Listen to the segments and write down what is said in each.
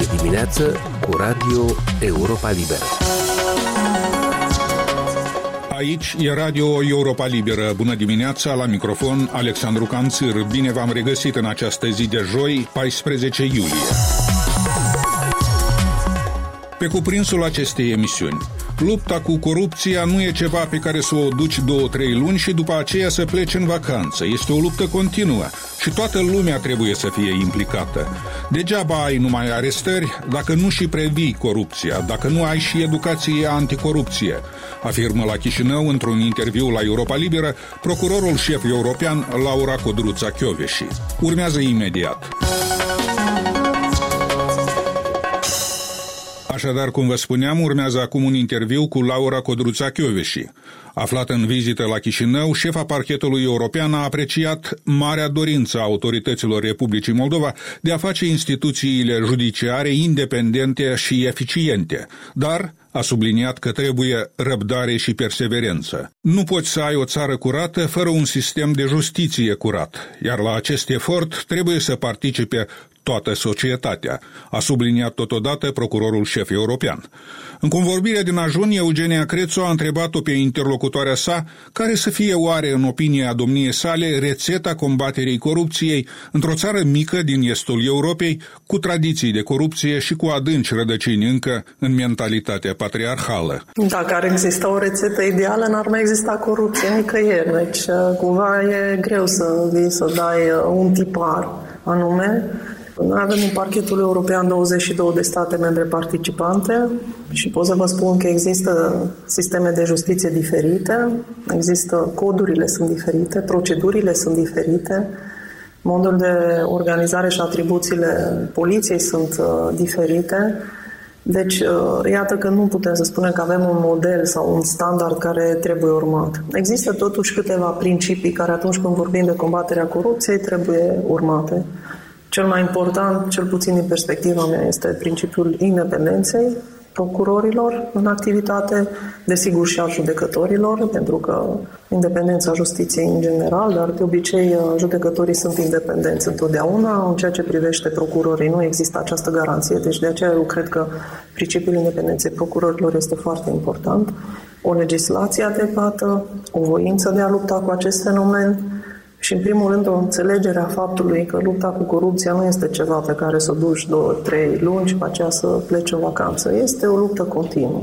de dimineață cu Radio Europa Liberă. Aici e Radio Europa Liberă. Bună dimineața, la microfon Alexandru Canțir. Bine v-am regăsit în această zi de joi, 14 iulie. Pe cuprinsul acestei emisiuni, Lupta cu corupția nu e ceva pe care să o duci două-trei luni și după aceea să pleci în vacanță. Este o luptă continuă și toată lumea trebuie să fie implicată. Degeaba ai numai arestări dacă nu și previi corupția, dacă nu ai și educație anticorupție, afirmă la Chișinău într-un interviu la Europa Liberă procurorul șef european Laura Codruța Chioveși. Urmează imediat. Așadar, cum vă spuneam, urmează acum un interviu cu Laura Codruța Chioveși. Aflat în vizită la Chișinău, șefa parchetului european a apreciat marea dorință a autorităților Republicii Moldova de a face instituțiile judiciare independente și eficiente, dar a subliniat că trebuie răbdare și perseverență. Nu poți să ai o țară curată fără un sistem de justiție curat, iar la acest efort trebuie să participe toată societatea, a subliniat totodată procurorul șef european. În convorbirea din ajun, Eugenia Crețu a întrebat-o pe interlocutoarea sa care să fie oare, în opinia domniei sale, rețeta combaterii corupției într-o țară mică din estul Europei, cu tradiții de corupție și cu adânci rădăcini încă în mentalitatea patriarhală. Dacă ar exista o rețetă ideală, n-ar mai exista corupție nicăieri. Deci, uh, cumva e greu să vii să dai uh, un tipar anume noi avem în parchetul european 22 de state membre participante și pot să vă spun că există sisteme de justiție diferite, există codurile sunt diferite, procedurile sunt diferite, modul de organizare și atribuțiile poliției sunt uh, diferite. Deci, uh, iată că nu putem să spunem că avem un model sau un standard care trebuie urmat. Există totuși câteva principii care atunci când vorbim de combaterea corupției trebuie urmate. Cel mai important, cel puțin din perspectiva mea, este principiul independenței procurorilor în activitate, desigur și al judecătorilor, pentru că independența justiției în general, dar de obicei judecătorii sunt independenți întotdeauna. În ceea ce privește procurorii nu există această garanție, deci de aceea eu cred că principiul independenței procurorilor este foarte important. O legislație adecvată, o voință de a lupta cu acest fenomen, și, în primul rând, o înțelegere a faptului că lupta cu corupția nu este ceva pe care să o duci două, trei luni și pe aceea să pleci în vacanță. Este o luptă continuă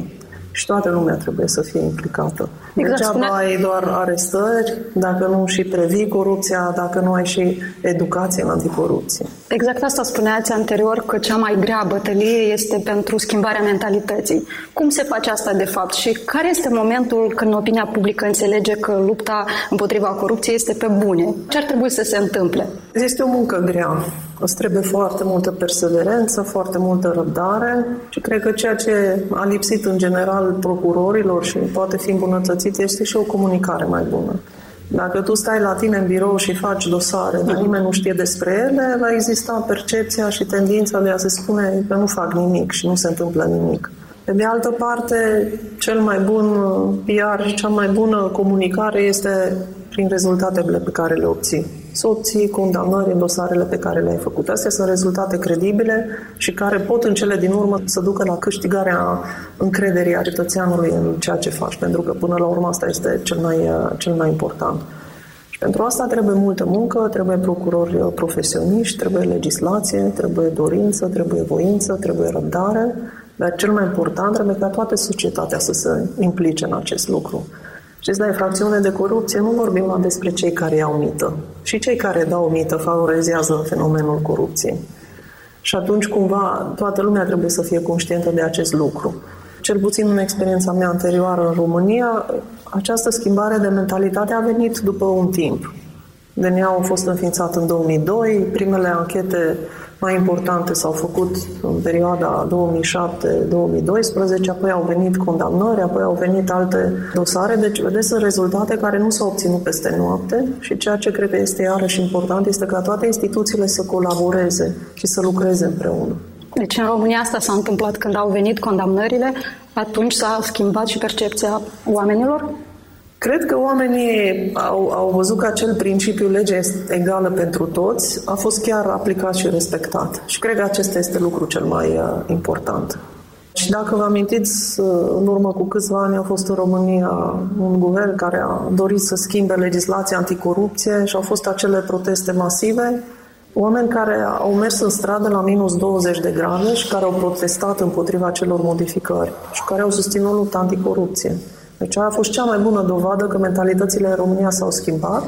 și toată lumea trebuie să fie implicată. Exact, Degeaba spune... ai doar arestări dacă nu și previi corupția, dacă nu ai și educație în anticorupție. Exact asta spuneați anterior, că cea mai grea bătălie este pentru schimbarea mentalității. Cum se face asta de fapt și care este momentul când opinia publică înțelege că lupta împotriva corupției este pe bune? Ce ar trebui să se întâmple? Este o muncă grea. Îți trebuie foarte multă perseverență, foarte multă răbdare și cred că ceea ce a lipsit în general procurorilor și poate fi îmbunătățit este și o comunicare mai bună. Dacă tu stai la tine în birou și faci dosare, dar nimeni nu știe despre ele, va exista percepția și tendința de a se spune că nu fac nimic și nu se întâmplă nimic. Pe de altă parte, cel mai bun PR și cea mai bună comunicare este prin rezultatele pe care le obții să obții condamnări în dosarele pe care le-ai făcut. Astea sunt rezultate credibile și care pot în cele din urmă să ducă la câștigarea încrederii a cetățeanului în ceea ce faci, pentru că până la urmă asta este cel mai, cel mai important. Și pentru asta trebuie multă muncă, trebuie procurori profesioniști, trebuie legislație, trebuie dorință, trebuie voință, trebuie răbdare, dar cel mai important trebuie ca toată societatea să se implice în acest lucru. Știți, la infracțiune de corupție nu vorbim despre cei care iau mită. Și cei care dau mită favorizează fenomenul corupției. Și atunci, cumva, toată lumea trebuie să fie conștientă de acest lucru. Cel puțin în experiența mea anterioară în România, această schimbare de mentalitate a venit după un timp. DNA a fost înființat în 2002, primele anchete mai importante s-au făcut în perioada 2007-2012, apoi au venit condamnări, apoi au venit alte dosare, deci vedeți sunt rezultate care nu s-au obținut peste noapte și ceea ce cred că este iarăși important este ca toate instituțiile să colaboreze și să lucreze împreună. Deci în România asta s-a întâmplat când au venit condamnările, atunci s-a schimbat și percepția oamenilor? Cred că oamenii au, au văzut că acel principiu lege este egală pentru toți a fost chiar aplicat și respectat. Și cred că acesta este lucrul cel mai uh, important. Și dacă vă amintiți, uh, în urmă cu câțiva ani a fost în România un guvern care a dorit să schimbe legislația anticorupție și au fost acele proteste masive, oameni care au mers în stradă la minus 20 de grade și care au protestat împotriva celor modificări și care au susținut lupta anticorupție. Deci a fost cea mai bună dovadă că mentalitățile în România s-au schimbat,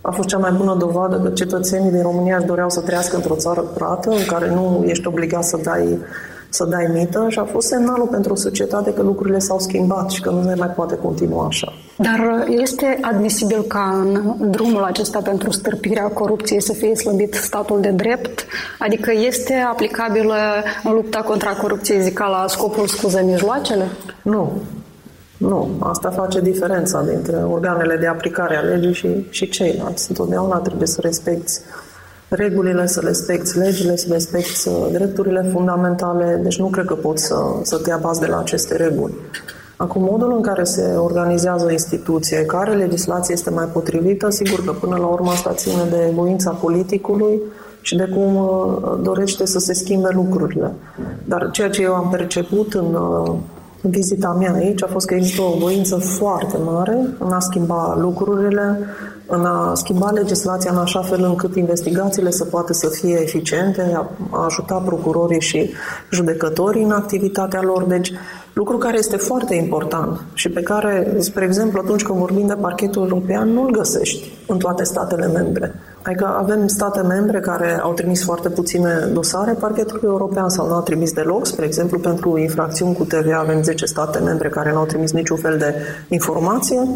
a fost cea mai bună dovadă că cetățenii din România își doreau să trăiască într-o țară curată, în care nu ești obligat să dai să dai mită și a fost semnalul pentru societate că lucrurile s-au schimbat și că nu ne mai poate continua așa. Dar este admisibil ca în drumul acesta pentru stârpirea corupției să fie slăbit statul de drept? Adică este aplicabilă în lupta contra corupției, zic, la scopul scuză mijloacele? Nu. Nu, asta face diferența dintre organele de aplicare a legii și, și ceilalți. Întotdeauna trebuie să respecti regulile, să respecti legile, să respecti uh, drepturile fundamentale, deci nu cred că poți să, să te abazi de la aceste reguli. Acum, modul în care se organizează o instituție, care legislație este mai potrivită, sigur că până la urmă asta ține de voința politicului și de cum uh, dorește să se schimbe lucrurile. Dar ceea ce eu am perceput în uh, vizita mea aici a fost că există o voință foarte mare în a schimba lucrurile, în a schimba legislația în așa fel încât investigațiile să poată să fie eficiente, a ajuta procurorii și judecătorii în activitatea lor. Deci, lucru care este foarte important și pe care, spre exemplu, atunci când vorbim de parchetul european, nu-l găsești în toate statele membre. Adică avem state membre care au trimis foarte puține dosare parchetului european sau nu au trimis deloc. Spre exemplu, pentru infracțiuni cu TVA avem 10 state membre care nu au trimis niciun fel de informație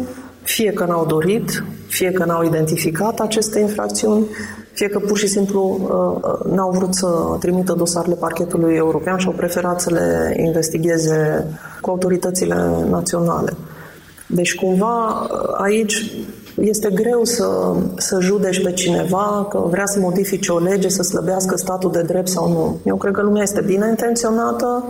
fie că n-au dorit, fie că n-au identificat aceste infracțiuni, fie că pur și simplu uh, uh, n-au vrut să trimită dosarele parchetului european și au preferat să le investigheze cu autoritățile naționale. Deci, cumva, uh, aici este greu să, să judeci pe cineva că vrea să modifice o lege, să slăbească statul de drept sau nu. Eu cred că lumea este bine intenționată,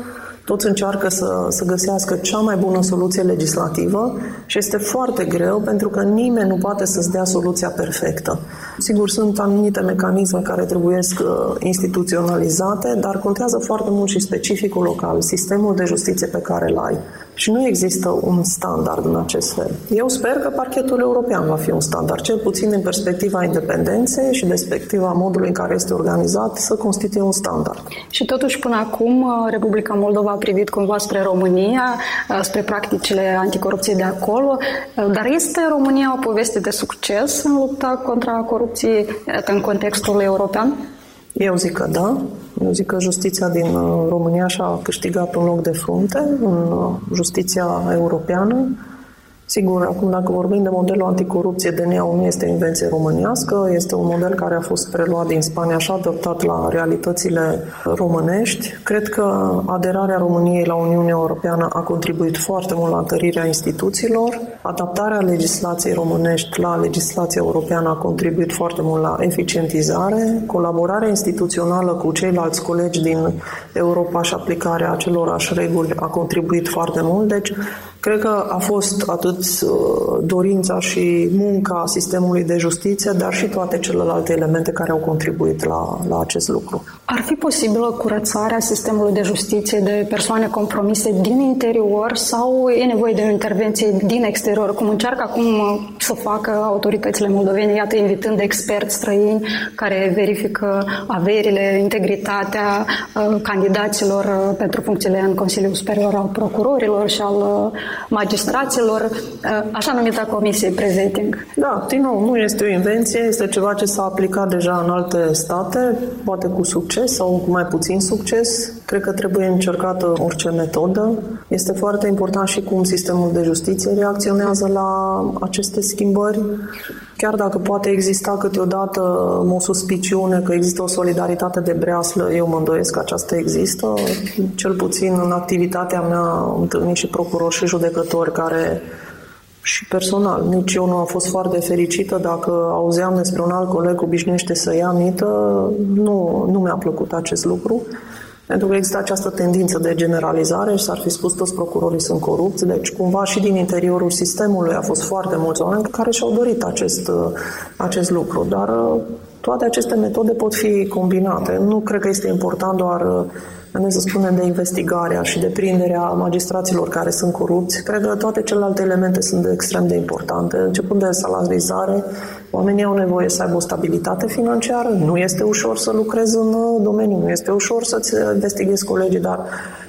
toți încearcă să, să găsească cea mai bună soluție legislativă și este foarte greu pentru că nimeni nu poate să-ți dea soluția perfectă. Sigur, sunt anumite mecanisme care trebuie uh, instituționalizate, dar contează foarte mult și specificul local, sistemul de justiție pe care îl ai. Și nu există un standard în acest fel. Eu sper că parchetul european va fi un standard, cel puțin din perspectiva independenței și perspectiva modului în care este organizat, să constituie un standard. Și totuși, până acum, uh, Republica Moldova a privit cumva spre România, uh, spre practicile anticorupție de acolo, uh, dar este România o poveste de succes în lupta contra corupției în contextul european? Eu zic că da. Eu zic că justiția din uh, România și-a câștigat un loc de frunte în uh, justiția europeană. Sigur, acum dacă vorbim de modelul anticorupție, DNA nu este invenție românească, este un model care a fost preluat din Spania și adaptat la realitățile românești. Cred că aderarea României la Uniunea Europeană a contribuit foarte mult la întărirea instituțiilor. Adaptarea legislației românești la legislația europeană a contribuit foarte mult la eficientizare. Colaborarea instituțională cu ceilalți colegi din Europa și aplicarea acelorași reguli a contribuit foarte mult. Deci, Cred că a fost atât uh, dorința și munca sistemului de justiție, dar și toate celelalte elemente care au contribuit la, la acest lucru. Ar fi posibilă curățarea sistemului de justiție de persoane compromise din interior sau e nevoie de o intervenție din exterior, cum încearcă acum uh, să facă autoritățile moldovene, iată, invitând experți străini care verifică averile, integritatea uh, candidaților pentru funcțiile în Consiliul Superior al Procurorilor și al magistraților, uh, așa numită comisie prezenting. Da, din nou, nu este o invenție, este ceva ce s-a aplicat deja în alte state, poate cu succes sau cu mai puțin succes. Cred că trebuie încercată orice metodă. Este foarte important și cum sistemul de justiție reacționează la aceste schimbări. Chiar dacă poate exista câteodată o suspiciune că există o solidaritate de breaslă, eu mă îndoiesc că aceasta există. Cel puțin în activitatea mea am întâlnit și procurori și judecători care și personal, nici eu nu am fost foarte fericită dacă auzeam despre un alt coleg obișnuiește să ia mită, nu, nu mi-a plăcut acest lucru. Pentru că există această tendință de generalizare și s-ar fi spus toți procurorii sunt corupți, deci cumva și din interiorul sistemului a fost foarte mulți oameni care și-au dorit acest, acest lucru, dar toate aceste metode pot fi combinate. Nu cred că este important doar noi să spunem de investigarea și de prinderea magistraților care sunt corupți. Cred că toate celelalte elemente sunt extrem de importante, începând de salarizare, Oamenii au nevoie să aibă o stabilitate financiară, nu este ușor să lucrezi în uh, domeniu, nu este ușor să-ți investighezi colegii, dar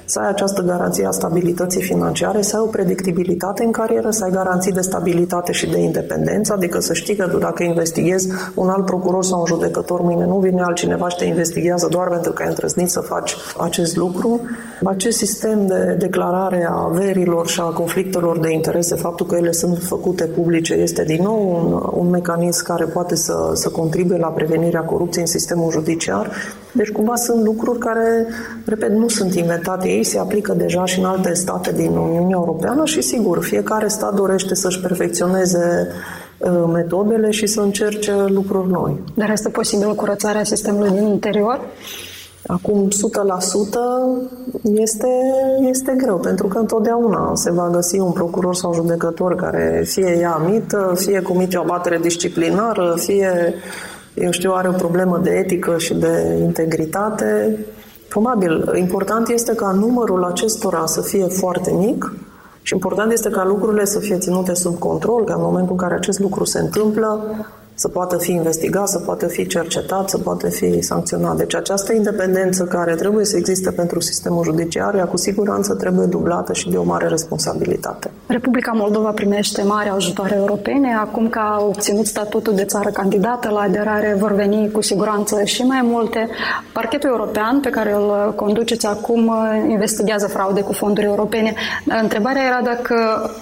să ai această garanție a stabilității financiare, să ai o predictibilitate în carieră, să ai garanții de stabilitate și de independență, adică să știi că tu dacă investighezi un alt procuror sau un judecător, mâine nu vine altcineva și te investigează doar pentru că ai întrăznit să faci acest lucru. Acest sistem de declarare a averilor și a conflictelor de interese, faptul că ele sunt făcute publice, este din nou un, un mecanism care poate să, să contribuie la prevenirea corupției în sistemul judiciar. Deci, cumva, sunt lucruri care, repet, nu sunt inventate ei, se aplică deja și în alte state din Uniunea Europeană și, sigur, fiecare stat dorește să-și perfecționeze uh, metodele și să încerce lucruri noi. Dar este posibil curățarea sistemului din interior? Acum, 100% este, este greu, pentru că întotdeauna se va găsi un procuror sau judecător care fie ia mită, fie comite o abatere disciplinară, fie, eu știu, are o problemă de etică și de integritate. Probabil, important este ca numărul acestora să fie foarte mic și important este ca lucrurile să fie ținute sub control, ca în momentul în care acest lucru se întâmplă, să poată fi investigat, să poată fi cercetat, să poată fi sancționat. Deci această independență care trebuie să existe pentru sistemul judiciar, ea cu siguranță trebuie dublată și de o mare responsabilitate. Republica Moldova primește mari ajutoare europene. Acum că a obținut statutul de țară candidată la aderare, vor veni cu siguranță și mai multe. Parchetul european pe care îl conduceți acum investigează fraude cu fonduri europene. Întrebarea era dacă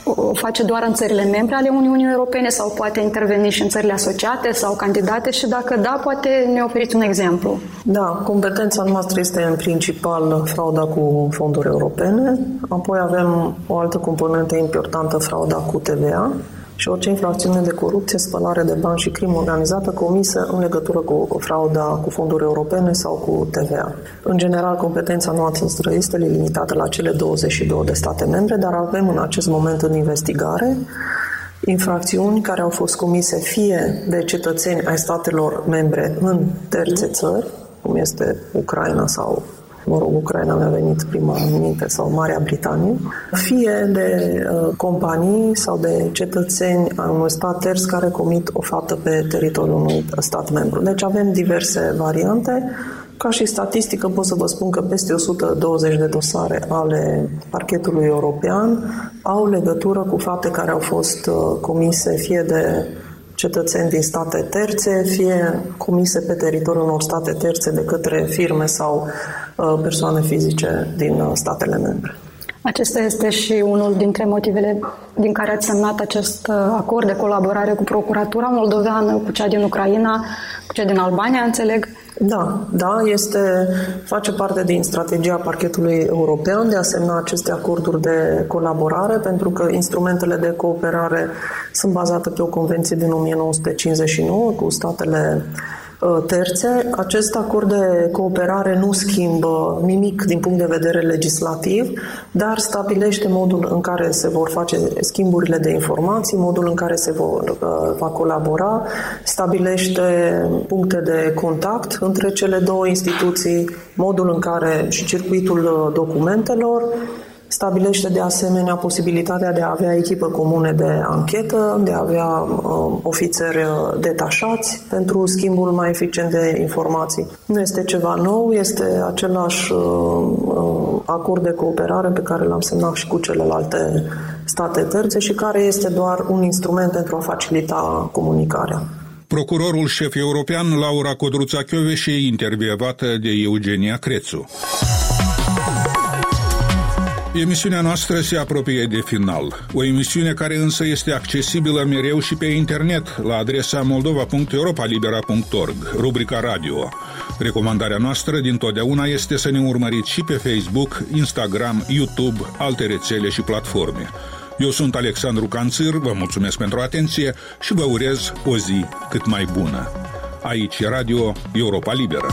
o face doar în țările membre ale Uniunii Europene sau poate interveni și în țările asociate asociate sau candidate și dacă da, poate ne oferiți un exemplu. Da, competența noastră este în principal frauda cu fonduri europene, apoi avem o altă componentă importantă, frauda cu TVA, și orice infracțiune de corupție, spălare de bani și crimă organizată comisă în legătură cu frauda cu fonduri europene sau cu TVA. În general, competența noastră este limitată la cele 22 de state membre, dar avem în acest moment în investigare infracțiuni care au fost comise fie de cetățeni ai statelor membre în terțe țări, cum este Ucraina sau mă rog, Ucraina mi-a venit prima în minte, sau Marea Britanie, fie de uh, companii sau de cetățeni al unui stat terț care comit o fată pe teritoriul unui stat membru. Deci avem diverse variante. Ca și statistică pot să vă spun că peste 120 de dosare ale parchetului european au legătură cu fapte care au fost uh, comise fie de cetățeni din state terțe, fie comise pe teritoriul unor state terțe de către firme sau uh, persoane fizice din uh, statele membre. Acesta este și unul dintre motivele din care ați semnat acest acord de colaborare cu Procuratura Moldoveană, cu cea din Ucraina, cu cea din Albania, înțeleg. Da, da, este, face parte din strategia parchetului european de a semna aceste acorduri de colaborare, pentru că instrumentele de cooperare sunt bazate pe o convenție din 1959 cu statele Uh, terțe. Acest acord de cooperare nu schimbă nimic din punct de vedere legislativ, dar stabilește modul în care se vor face schimburile de informații, modul în care se vor, uh, va colabora, stabilește puncte de contact între cele două instituții, modul în care și circuitul uh, documentelor, Stabilește de asemenea posibilitatea de a avea echipă comune de anchetă, de a avea uh, ofițeri uh, detașați pentru schimbul mai eficient de informații. Nu este ceva nou, este același uh, uh, acord de cooperare pe care l-am semnat și cu celelalte state terțe și care este doar un instrument pentru a facilita comunicarea. Procurorul șef european Laura Codruța Chioveș e intervievată de Eugenia Crețu. Emisiunea noastră se apropie de final. O emisiune care însă este accesibilă mereu și pe internet la adresa moldova.europalibera.org, rubrica radio. Recomandarea noastră din totdeauna este să ne urmăriți și pe Facebook, Instagram, YouTube, alte rețele și platforme. Eu sunt Alexandru Canțir, vă mulțumesc pentru atenție și vă urez o zi cât mai bună. Aici Radio Europa Liberă.